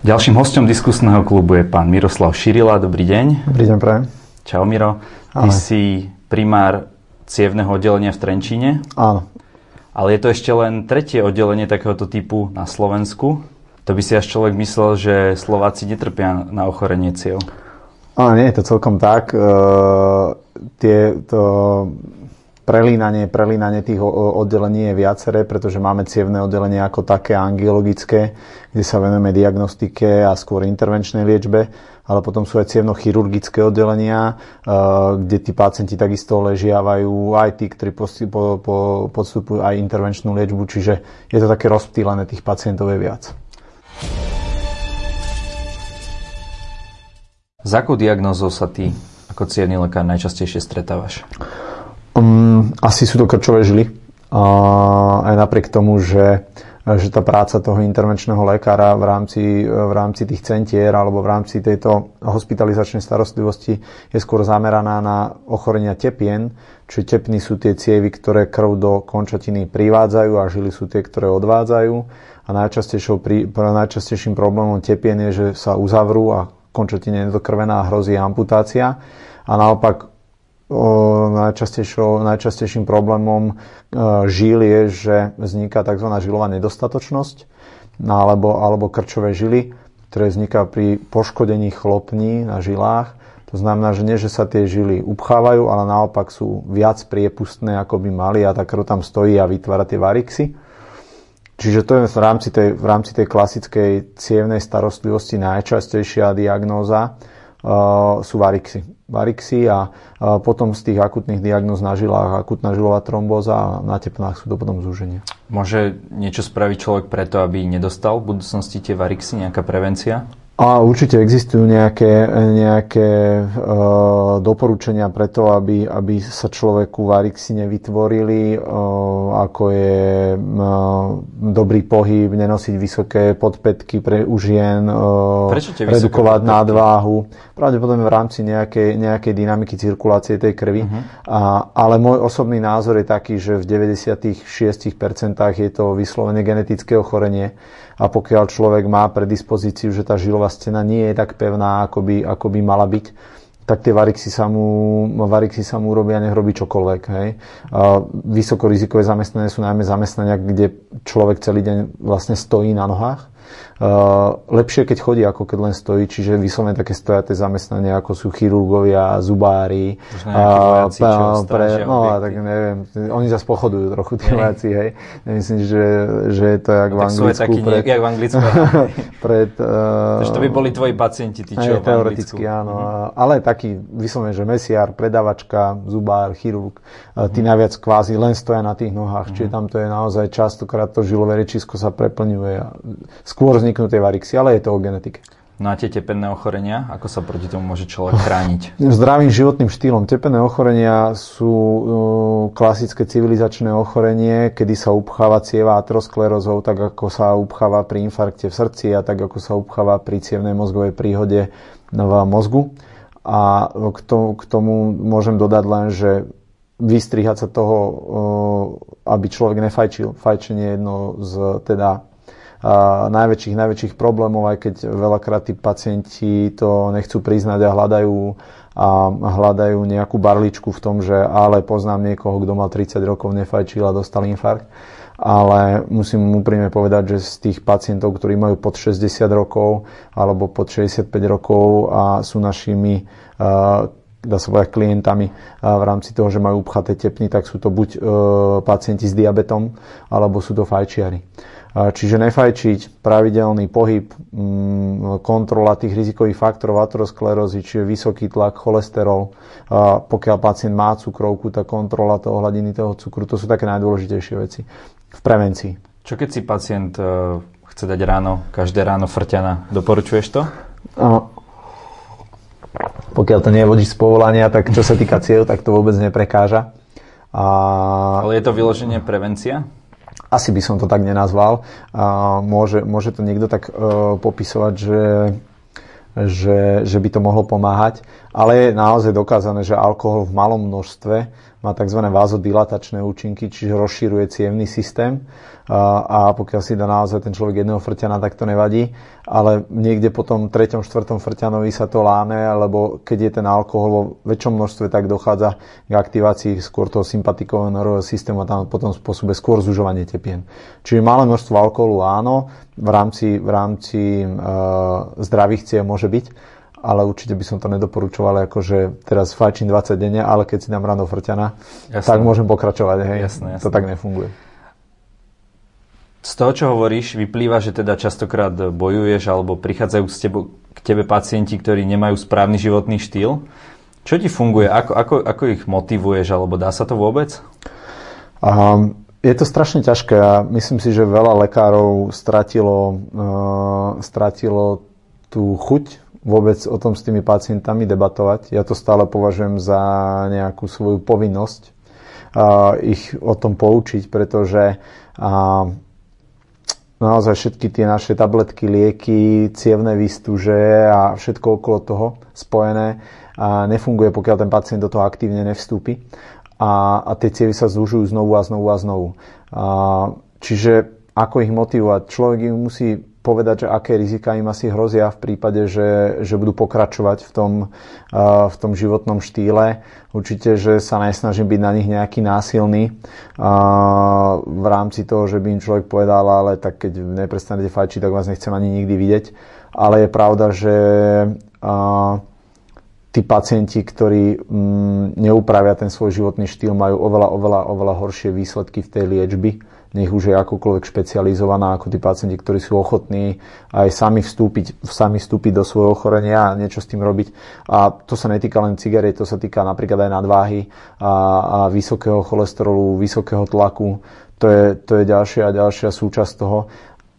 Ďalším hostom diskusného klubu je pán Miroslav Širila. Dobrý deň. Dobrý deň, prajem. Čau Miro. Ty Ale. si primár cievneho oddelenia v Trenčíne. Áno. Ale je to ešte len tretie oddelenie takéhoto typu na Slovensku. To by si až človek myslel, že Slováci netrpia na ochorenie ciev. Ale nie je to celkom tak. E, tie, to, prelínanie, prelínanie tých oddelení je viaceré, pretože máme cievne oddelenie ako také angiologické, kde sa venujeme diagnostike a skôr intervenčnej liečbe, ale potom sú aj cievno-chirurgické oddelenia, eh, kde tí pacienti takisto ležiavajú, aj tí, ktorí podstupujú aj intervenčnú liečbu, čiže je to také rozptýlené, tých pacientov je viac. S akou diagnózou sa ty ako cievný lekár najčastejšie stretávaš? Um, asi sú to krčové žily. A aj napriek tomu, že, že tá práca toho intervenčného lekára v rámci, v rámci tých centier alebo v rámci tejto hospitalizačnej starostlivosti je skôr zameraná na ochorenia tepien, čiže tepny sú tie cievy, ktoré krv do končatiny privádzajú a žily sú tie, ktoré odvádzajú. A najčastejším problémom tepien je, že sa uzavrú a končatina je dokrvená a hrozí amputácia. A naopak najčastejším problémom e, žil je, že vzniká tzv. žilová nedostatočnosť alebo, alebo krčové žily, ktoré vzniká pri poškodení chlopní na žilách. To znamená, že nie, že sa tie žily upchávajú, ale naopak sú viac priepustné, ako by mali a tá krv tam stojí a vytvára tie varixy. Čiže to je v rámci tej, v rámci tej klasickej cievnej starostlivosti najčastejšia diagnóza sú varixy varixy a potom z tých akutných diagnóz na žilách akutná žilová trombóza a na tepnách sú to potom zúženia. Môže niečo spraviť človek preto, aby nedostal v budúcnosti tie varixy, nejaká prevencia? A určite existujú nejaké, nejaké e, doporučenia pre to, aby, aby sa človeku varixy nevytvorili, e, ako je e, dobrý pohyb, nenosiť vysoké podpätky pre u žien, e, redukovať nadváhu. Pravdepodobne v rámci nejakej, nejakej dynamiky cirkulácie tej krvi. Uh-huh. A, ale môj osobný názor je taký, že v 96% je to vyslovene genetické ochorenie a pokiaľ človek má predispozíciu, že tá žilová stena nie je tak pevná, ako by, ako by mala byť, tak tie varixy sa mu, varixy sa mu urobia, nech robí čokoľvek. Hej. A vysokorizikové zamestnania sú najmä zamestnania, kde človek celý deň vlastne stojí na nohách lepšie, keď chodí, ako keď len stojí, čiže vyslovene také stojaté zamestnanie, ako sú chirurgovia, zubári. A, vojaci, uh, pre, no, a tak neviem, oni zase pochodujú trochu, tí vojaci, hej. Myslím, že, že je to jak no, v Anglicku. Taký pred, jak v Anglicku. pred, uh, to by boli tvoji pacienti, tí čo aj, teoreticky, áno. Mm-hmm. Ale taký vyslovene, že mesiar, predavačka, zubár, chirurg, mm-hmm. tí najviac kvázi len stoja na tých nohách, mm-hmm. čiže tam to je naozaj častokrát to žilové rečisko sa preplňuje. Skôr vzniknú tie varixy, ale je to o genetike. No a tie tepenné ochorenia, ako sa proti tomu môže človek chrániť? Zdravým životným štýlom. Tepenné ochorenia sú uh, klasické civilizačné ochorenie, kedy sa upcháva cieva aterosklerózou, tak ako sa upcháva pri infarkte v srdci a tak ako sa upcháva pri cievnej mozgovej príhode v mozgu. A k tomu, k tomu môžem dodať len, že vystrihať sa toho, uh, aby človek nefajčil. Fajčenie je jedno z teda najväčších, najväčších problémov, aj keď veľakrát tí pacienti to nechcú priznať a hľadajú a hľadajú nejakú barličku v tom, že ale poznám niekoho, kto mal 30 rokov, nefajčil a dostal infarkt. Ale musím úprimne povedať, že z tých pacientov, ktorí majú pod 60 rokov alebo pod 65 rokov a sú našimi dá sa povedať, klientami v rámci toho, že majú upchaté tepny, tak sú to buď e, pacienti s diabetom, alebo sú to fajčiari. Čiže nefajčiť, pravidelný pohyb, mm, kontrola tých rizikových faktorov aterosklerózy, čiže vysoký tlak, cholesterol. Pokiaľ pacient má cukrovku, tak kontrola toho hladiny toho cukru, to sú také najdôležitejšie veci v prevencii. Čo keď si pacient e, chce dať ráno, každé ráno frťana, doporučuješ to? Pokiaľ to nie je vodič z povolania, tak čo sa týka cieľ, tak to vôbec neprekáža. A... Ale je to vyloženie prevencia? Asi by som to tak nenazval. A môže, môže to niekto tak uh, popisovať, že, že, že by to mohlo pomáhať, ale je naozaj dokázané, že alkohol v malom množstve má tzv. vázodilatačné účinky, čiže rozšíruje cievný systém a pokiaľ si dá naozaj ten človek jedného frťana, tak to nevadí, ale niekde po tom treťom, štvrtom frťanovi sa to láme, lebo keď je ten alkohol vo väčšom množstve, tak dochádza k aktivácii skôr toho sympatikového nervového systému a tam potom spôsobuje skôr zužovanie tepien. Čiže malé množstvo alkoholu áno, v rámci, v rámci e, zdravých cieľ môže byť, ale určite by som to nedoporučoval, akože teraz fajčím 20 denne, ale keď si dám ráno frťana, jasné. tak môžem pokračovať. Hej. Jasné, jasné. To tak nefunguje. Z toho, čo hovoríš, vyplýva, že teda častokrát bojuješ alebo prichádzajú k tebe, k tebe pacienti, ktorí nemajú správny životný štýl. Čo ti funguje? Ako, ako, ako ich motivuješ? Alebo dá sa to vôbec? Um, je to strašne ťažké a myslím si, že veľa lekárov stratilo, uh, stratilo tú chuť vôbec o tom s tými pacientami debatovať. Ja to stále považujem za nejakú svoju povinnosť uh, ich o tom poučiť, pretože uh, naozaj všetky tie naše tabletky, lieky, cievne výstuže a všetko okolo toho spojené a nefunguje, pokiaľ ten pacient do toho aktívne nevstúpi a, a tie cievy sa zúžujú znovu a znovu a znovu. A, čiže ako ich motivovať? Človek im musí povedať, že aké rizika im asi hrozia v prípade, že, že budú pokračovať v tom, uh, v tom životnom štýle. Určite, že sa nesnažím byť na nich nejaký násilný uh, v rámci toho, že by im človek povedal, ale tak keď neprestanete fajčiť, tak vás nechcem ani nikdy vidieť. Ale je pravda, že uh, tí pacienti, ktorí mm, neupravia ten svoj životný štýl, majú oveľa, oveľa, oveľa horšie výsledky v tej liečby nech už je akokoľvek špecializovaná, ako tí pacienti, ktorí sú ochotní aj sami vstúpiť, sami vstúpiť do svojho ochorenia a niečo s tým robiť. A to sa netýka len cigariet, to sa týka napríklad aj nadváhy a, a vysokého cholesterolu, vysokého tlaku. To je, to je ďalšia a ďalšia súčasť toho.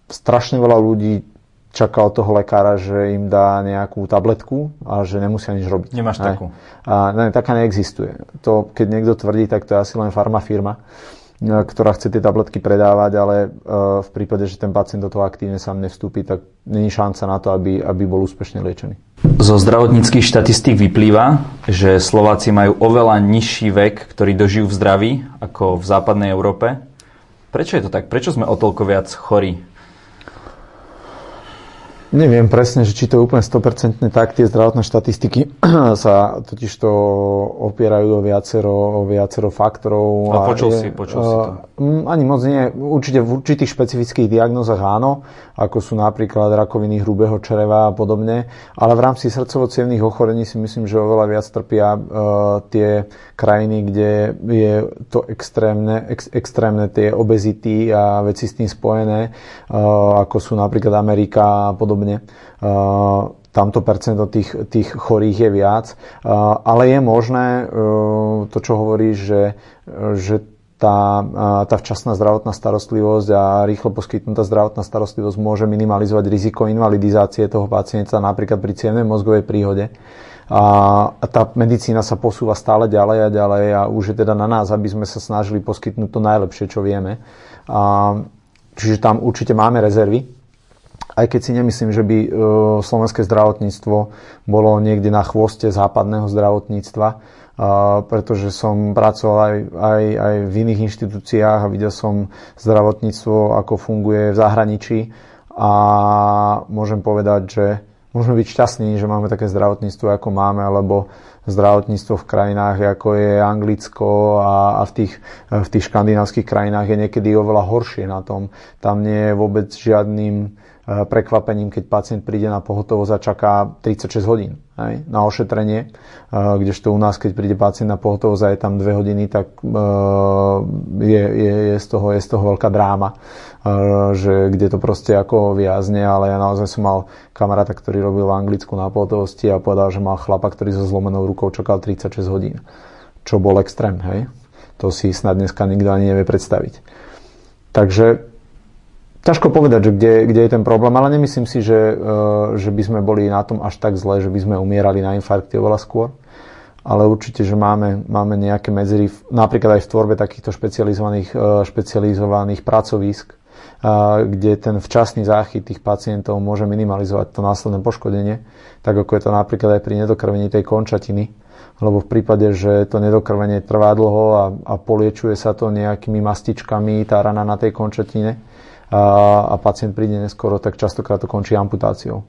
Strašne veľa ľudí čaká od toho lekára, že im dá nejakú tabletku a že nemusia nič robiť. Nemáš ne? takú? A, ne, taká neexistuje. To, keď niekto tvrdí, tak to je asi len farmafirma. firma ktorá chce tie tabletky predávať, ale e, v prípade, že ten pacient do toho aktívne sám nevstúpi, tak není šanca na to, aby, aby bol úspešne liečený. Zo zdravotníckých štatistík vyplýva, že Slováci majú oveľa nižší vek, ktorý dožijú v zdraví, ako v západnej Európe. Prečo je to tak? Prečo sme o toľko viac chorí? Neviem presne, že či to je úplne 100% tak. Tie zdravotné štatistiky sa totiž to opierajú o viacero, o viacero faktorov. A, a počul je, si, počul uh, si to. Ani moc nie. Určite v určitých špecifických diagnózach áno, ako sú napríklad rakoviny hrubého čreva a podobne. Ale v rámci srdcovo ochorení si myslím, že oveľa viac trpia uh, tie krajiny, kde je to extrémne, ex, extrémne tie obezity a veci s tým spojené, uh, ako sú napríklad Amerika a podobne podobne. Tamto percento tých, tých chorých je viac. Ale je možné to, čo hovoríš, že, že tá, tá včasná zdravotná starostlivosť a rýchlo poskytnutá zdravotná starostlivosť môže minimalizovať riziko invalidizácie toho pacienta napríklad pri cievnej mozgovej príhode. A tá medicína sa posúva stále ďalej a ďalej a už je teda na nás, aby sme sa snažili poskytnúť to najlepšie, čo vieme. A, čiže tam určite máme rezervy, aj keď si nemyslím, že by e, slovenské zdravotníctvo bolo niekde na chvoste západného zdravotníctva, e, pretože som pracoval aj, aj, aj v iných inštitúciách a videl som zdravotníctvo, ako funguje v zahraničí a môžem povedať, že môžeme byť šťastní, že máme také zdravotníctvo, ako máme, lebo zdravotníctvo v krajinách, ako je Anglicko a, a v, tých, v tých škandinávskych krajinách je niekedy oveľa horšie na tom. Tam nie je vôbec žiadnym prekvapením, keď pacient príde na pohotovosť a čaká 36 hodín hej, na ošetrenie, eh, kdežto u nás, keď príde pacient na pohotovosť a je tam 2 hodiny, tak eh, je, je, je, z, toho, je z toho veľká dráma, že kde to proste ako viazne, ale ja naozaj som mal kamaráta, ktorý robil v Anglicku na pohotovosti a povedal, že mal chlapa, ktorý so zlomenou rukou čakal 36 hodín, čo bol extrém, hej. To si snad dneska nikto ani nevie predstaviť. Takže Ťažko povedať, že kde, kde je ten problém, ale nemyslím si, že, e, že by sme boli na tom až tak zle, že by sme umierali na infarkty oveľa skôr. Ale určite, že máme, máme nejaké medzery, napríklad aj v tvorbe takýchto špecializovaných, e, špecializovaných pracovísk, e, kde ten včasný záchyt tých pacientov môže minimalizovať to následné poškodenie, tak ako je to napríklad aj pri nedokrvení tej končatiny lebo v prípade, že to nedokrvenie trvá dlho a, a poliečuje sa to nejakými mastičkami, tá rana na tej končetine a, a pacient príde neskoro, tak častokrát to končí amputáciou.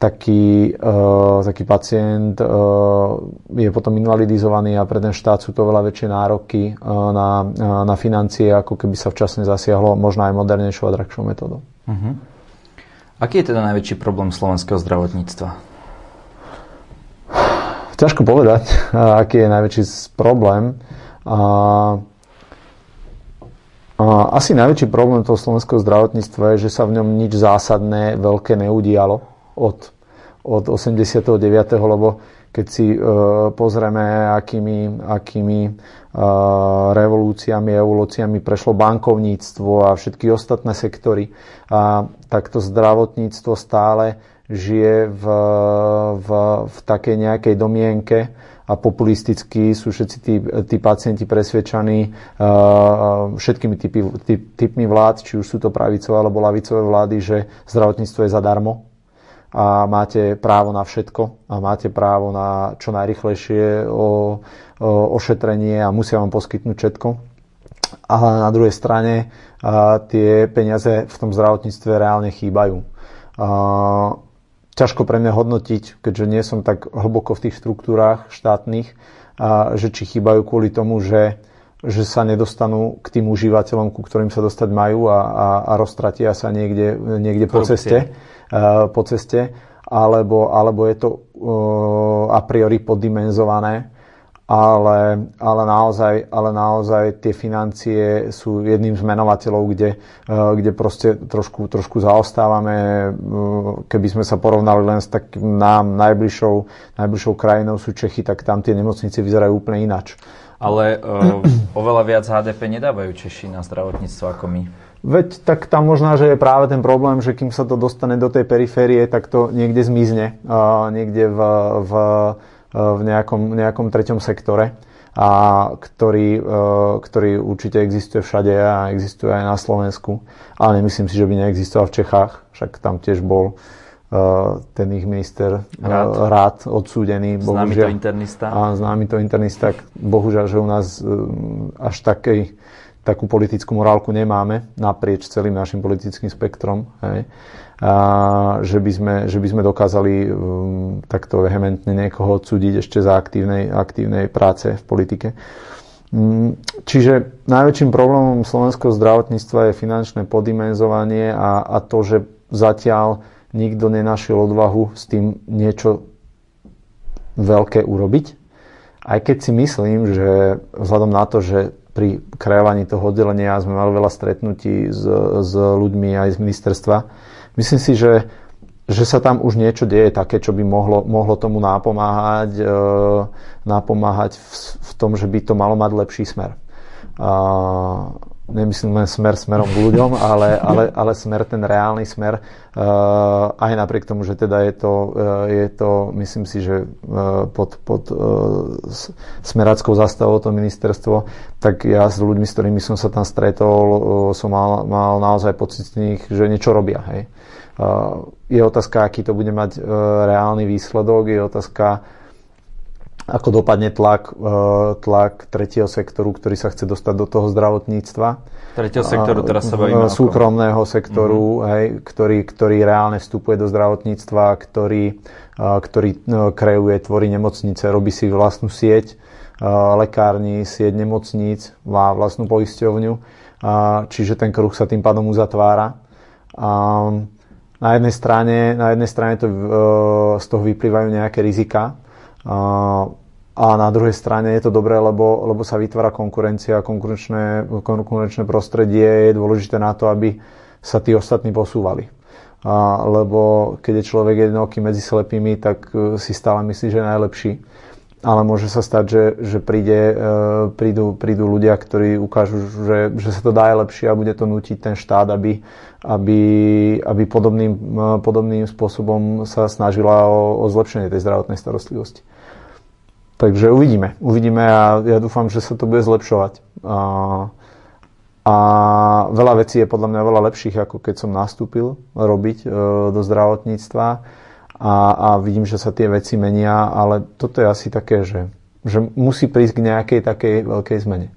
Taký, uh, taký pacient uh, je potom invalidizovaný a pre ten štát sú to veľa väčšie nároky uh, na, uh, na financie, ako keby sa včasne zasiahlo možno aj modernejšou a drahšou metodou. Uh-huh. Aký je teda najväčší problém slovenského zdravotníctva? Ťažko povedať, aký je najväčší problém. A asi najväčší problém toho slovenského zdravotníctva je, že sa v ňom nič zásadné, veľké neudialo od, od 89. lebo keď si e, pozrieme, akými, akými e, revolúciami, evolúciami prešlo bankovníctvo a všetky ostatné sektory, a takto zdravotníctvo stále žije v, v, v takej nejakej domienke a populisticky sú všetci tí, tí pacienti presvedčaní uh, všetkými typy, typ, typmi vlád, či už sú to pravicové alebo lavicové vlády, že zdravotníctvo je zadarmo a máte právo na všetko a máte právo na čo najrychlejšie o, o, ošetrenie a musia vám poskytnúť všetko. Ale na druhej strane a, tie peniaze v tom zdravotníctve reálne chýbajú. A, ťažko pre mňa hodnotiť, keďže nie som tak hlboko v tých štruktúrách štátnych, a že či chýbajú kvôli tomu, že, že sa nedostanú k tým užívateľom, ku ktorým sa dostať majú a, a, a roztratia sa niekde, niekde po ceste, po ceste alebo, alebo je to a priori poddimenzované ale, ale, naozaj, ale naozaj tie financie sú jedným z menovateľov, kde, eh, kde proste trošku, trošku zaostávame. Eh, keby sme sa porovnali len s takým nám najbližšou, najbližšou krajinou sú Čechy, tak tam tie nemocnice vyzerajú úplne inač. Ale uh, oveľa viac HDP nedávajú Češi na zdravotníctvo ako my. Veď tak tam možná, že je práve ten problém, že kým sa to dostane do tej periférie, tak to niekde zmizne. Uh, niekde v, v v nejakom, nejakom treťom sektore, a ktorý, e, ktorý určite existuje všade a existuje aj na Slovensku. Ale nemyslím si, že by neexistoval v Čechách, však tam tiež bol e, ten ich minister e, rád, rád odsúdený. Známy to internista. A známy to internista. Bohužiaľ, že u nás až takej, takú politickú morálku nemáme naprieč celým našim politickým spektrom. Hej a že by sme, že by sme dokázali um, takto vehementne niekoho odsúdiť ešte za aktívnej, aktívnej práce v politike. Um, čiže najväčším problémom slovenského zdravotníctva je finančné podimenzovanie a, a to, že zatiaľ nikto nenašiel odvahu s tým niečo veľké urobiť. Aj keď si myslím, že vzhľadom na to, že pri kreovaní toho oddelenia sme mali veľa stretnutí s, s ľuďmi aj z ministerstva, myslím si, že, že sa tam už niečo deje také, čo by mohlo, mohlo tomu napomáhať, e, napomáhať v, v tom, že by to malo mať lepší smer. A, nemyslím len smer smerom k ľuďom, ale, ale, ale smer, ten reálny smer, uh, aj napriek tomu, že teda je to, uh, je to myslím si, že uh, pod, pod smerackou zastavou to ministerstvo, tak ja s ľuďmi, s ktorými som sa tam stretol, som mal, mal naozaj pocit z nich, že niečo robia. Hej. Je otázka, aký to bude mať reálny výsledok, je otázka, ako dopadne tlak, e, tlak tretieho sektoru, ktorý sa chce dostať do toho zdravotníctva. Tretieho sektoru, teraz sa bavíme Súkromného sektoru, mm-hmm. hej, ktorý, ktorý reálne vstupuje do zdravotníctva, ktorý, e, ktorý kreuje, tvorí nemocnice, robí si vlastnú sieť lekární, sieť nemocníc, má vlastnú poisťovňu, čiže ten kruh sa tým pádom uzatvára. Na jednej strane, na jednej strane to, e, z toho vyplývajú nejaké rizika a na druhej strane je to dobré, lebo, lebo sa vytvára konkurencia, konkurenčné, konkurenčné prostredie je dôležité na to, aby sa tí ostatní posúvali. A, lebo keď je človek jednoký medzi slepými, tak e, si stále myslí, že je najlepší ale môže sa stať, že, že príde, e, prídu, prídu ľudia, ktorí ukážu, že, že sa to dá aj lepšie a bude to nutiť ten štát, aby, aby, aby podobným, e, podobným spôsobom sa snažila o, o zlepšenie tej zdravotnej starostlivosti. Takže uvidíme. Uvidíme a ja dúfam, že sa to bude zlepšovať. A, a veľa vecí je podľa mňa veľa lepších, ako keď som nastúpil robiť e, do zdravotníctva a, a vidím, že sa tie veci menia, ale toto je asi také, že, že musí prísť k nejakej takej veľkej zmene.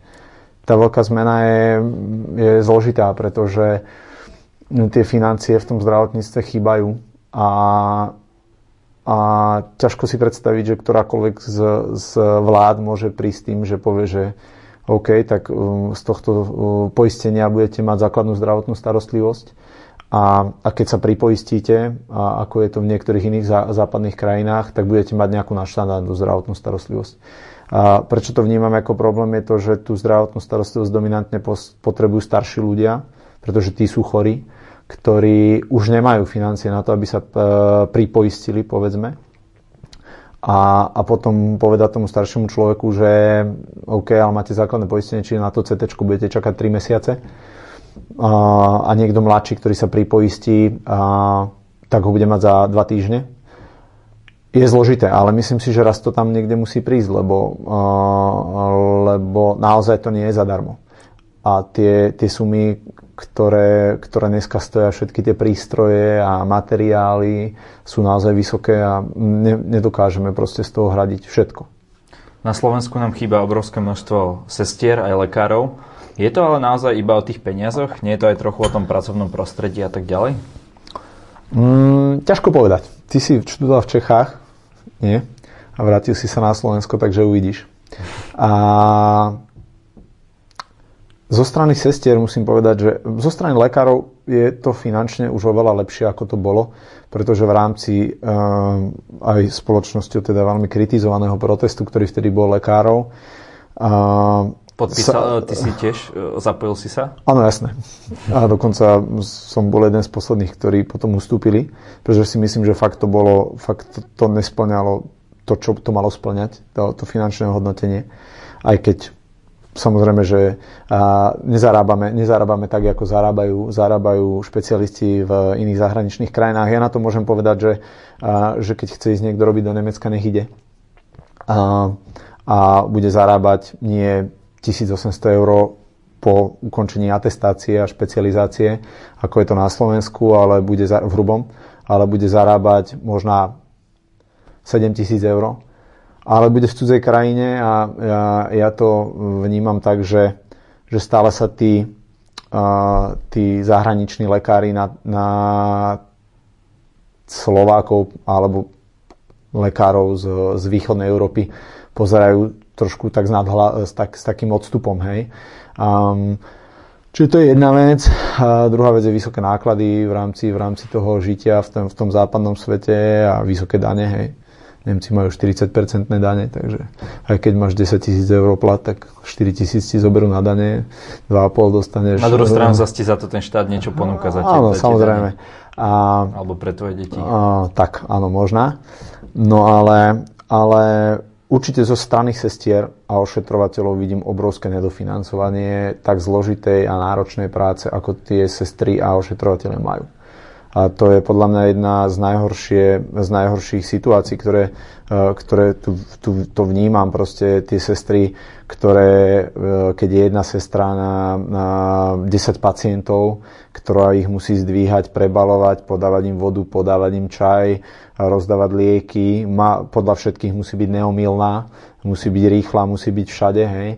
Tá veľká zmena je, je zložitá, pretože tie financie v tom zdravotníctve chýbajú a, a ťažko si predstaviť, že ktorákoľvek z, z vlád môže prísť tým, že povie, že OK, tak um, z tohto uh, poistenia budete mať základnú zdravotnú starostlivosť a, a keď sa pripoistíte, a ako je to v niektorých iných zá, západných krajinách, tak budete mať nejakú naštandardnú zdravotnú starostlivosť. A prečo to vnímam ako problém je to, že tú zdravotnú starostlivosť dominantne potrebujú starší ľudia, pretože tí sú chorí, ktorí už nemajú financie na to, aby sa e, pripoistili, povedzme. A, a potom povedať tomu staršiemu človeku, že OK, ale máte základné poistenie, čiže na to CT budete čakať 3 mesiace a niekto mladší, ktorý sa pripoistí, a, tak ho bude mať za dva týždne. Je zložité, ale myslím si, že raz to tam niekde musí prísť, lebo, lebo naozaj to nie je zadarmo. A tie, tie sumy, ktoré, ktoré dneska stoja, všetky tie prístroje a materiály sú naozaj vysoké a ne, nedokážeme proste z toho hradiť všetko. Na Slovensku nám chýba obrovské množstvo sestier aj lekárov. Je to ale naozaj iba o tých peniazoch? Nie je to aj trochu o tom pracovnom prostredí a tak ďalej? Mm, ťažko povedať. Ty si študoval v Čechách, nie? A vrátil si sa na Slovensko, takže uvidíš. A zo strany sestier musím povedať, že zo strany lekárov je to finančne už oveľa lepšie, ako to bolo, pretože v rámci um, aj spoločnosťou teda veľmi kritizovaného protestu, ktorý vtedy bol lekárov, uh, Podpísal, sa, ty si tiež, e, zapojil si sa? Áno, jasné. A dokonca som bol jeden z posledných, ktorí potom ustúpili, pretože si myslím, že fakt to bolo, fakt to, to nesplňalo to, čo to malo splňať, to, to finančné hodnotenie. Aj keď samozrejme, že nezarábame, nezarábame tak, ako zarábajú, zarábajú špecialisti v iných zahraničných krajinách. Ja na to môžem povedať, že, že keď chce ísť niekto robiť do Nemecka, nech ide. A, a bude zarábať nie 1800 eur po ukončení atestácie a špecializácie, ako je to na Slovensku, ale bude v hrubom, ale bude zarábať možná 7000 eur, ale bude v cudzej krajine a ja, ja to vnímam tak, že, že stále sa tí, uh, tí zahraniční lekári na, na Slovákov alebo lekárov z, z východnej Európy pozerajú trošku tak s, nadhla, s, tak, s takým odstupom, hej. Um, čiže to je jedna vec. A druhá vec je vysoké náklady v rámci, v rámci toho žitia v tom, v tom západnom svete a vysoké dane, hej. Nemci majú 40% dane, takže aj keď máš 10 tisíc eur plat, tak 4 tisíc ti zoberú na dane, 2,5 dostaneš. Na druhú stranu zase za to ten štát niečo ponúka za Áno, samozrejme. A, Alebo pre tvoje deti. A, tak, áno, možná. No ale, ale Určite zo strany sestier a ošetrovateľov vidím obrovské nedofinancovanie tak zložitej a náročnej práce, ako tie sestry a ošetrovateľe majú. A to je podľa mňa jedna z, najhoršie, z najhorších situácií, ktoré, e, ktoré tu, tu, to vnímam. Proste tie sestry, ktoré, e, keď je jedna sestra na, na 10 pacientov, ktorá ich musí zdvíhať, prebalovať, podávať im vodu, podávať im čaj, rozdávať lieky, má, podľa všetkých musí byť neomilná, musí byť rýchla, musí byť všade, hej,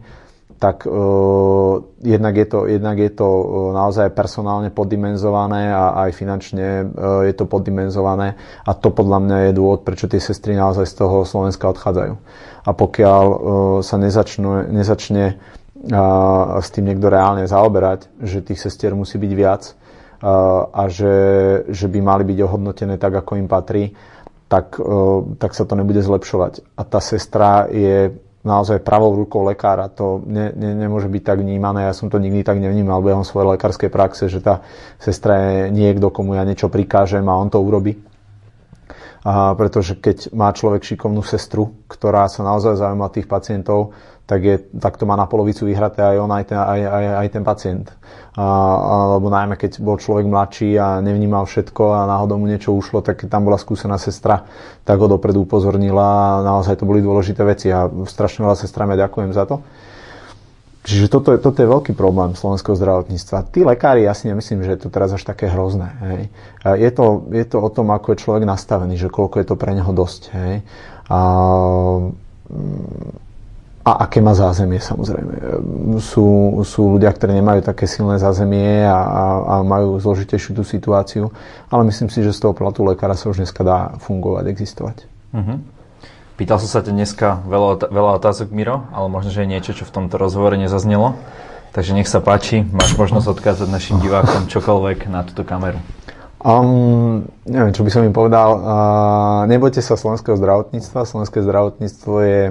tak uh, jednak je to, jednak je to uh, naozaj personálne poddimenzované a aj finančne uh, je to poddimenzované a to podľa mňa je dôvod, prečo tie sestry naozaj z toho Slovenska odchádzajú. A pokiaľ uh, sa nezačnú, nezačne uh, s tým niekto reálne zaoberať, že tých sestier musí byť viac, a že, že by mali byť ohodnotené tak, ako im patrí, tak, tak sa to nebude zlepšovať. A tá sestra je naozaj pravou rukou lekára. To ne, ne, nemôže byť tak vnímané. Ja som to nikdy tak nevnímal behom svojej lekárskej praxe, že tá sestra je niekto, komu ja niečo prikážem a on to urobí. A pretože keď má človek šikovnú sestru, ktorá sa naozaj zaujíma tých pacientov, tak, je, tak to má na polovicu vyhraté aj on, aj ten, aj, aj, aj ten pacient. A, alebo najmä keď bol človek mladší a nevnímal všetko a náhodou mu niečo ušlo, tak keď tam bola skúsená sestra, tak ho dopredu upozornila a naozaj to boli dôležité veci a strašne veľa sestrám ja ďakujem za to. Čiže toto, toto je veľký problém slovenského zdravotníctva. Tí lekári, ja si nemyslím, že je to teraz až také hrozné. Hej. Je, to, je to o tom, ako je človek nastavený, že koľko je to pre neho dosť. Hej. A, a aké má zázemie samozrejme. Sú, sú ľudia, ktorí nemajú také silné zázemie a, a, a majú zložitejšiu tú situáciu, ale myslím si, že z toho platu lekára sa už dneska dá fungovať, existovať. Uh-huh. Pýtal som sa te dneska veľa, veľa otázok, Miro, ale možno, že je niečo, čo v tomto rozhovore nezaznelo. Takže nech sa páči, máš možnosť odkázať našim divákom čokoľvek na túto kameru. Um, neviem, čo by som im povedal. Uh, nebojte sa slovenského zdravotníctva. Slovenské zdravotníctvo je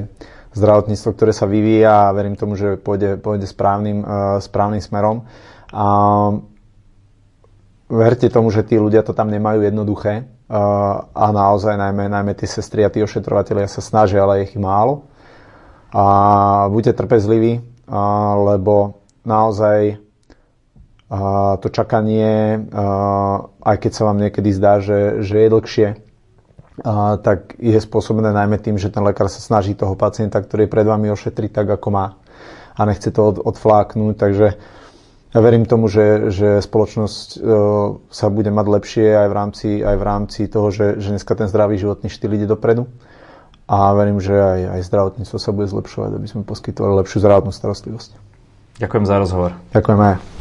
zdravotníctvo, ktoré sa vyvíja a verím tomu, že pôjde, pôjde správnym, uh, správnym smerom. Uh, verte tomu, že tí ľudia to tam nemajú jednoduché a naozaj najmä, najmä tie sestry a tí ošetrovateľia sa snažia, ale ich málo. A buďte trpezliví, lebo naozaj to čakanie, aj keď sa vám niekedy zdá, že, že je dlhšie, tak je spôsobené najmä tým, že ten lekár sa snaží toho pacienta, ktorý je pred vami ošetriť tak, ako má a nechce to od, odfláknuť, takže ja verím tomu, že, že spoločnosť uh, sa bude mať lepšie aj v rámci, aj v rámci toho, že, že dneska ten zdravý životný štýl ide dopredu. A verím, že aj, aj zdravotníctvo sa bude zlepšovať, aby sme poskytovali lepšiu zdravotnú starostlivosť. Ďakujem za rozhovor. Ďakujem aj.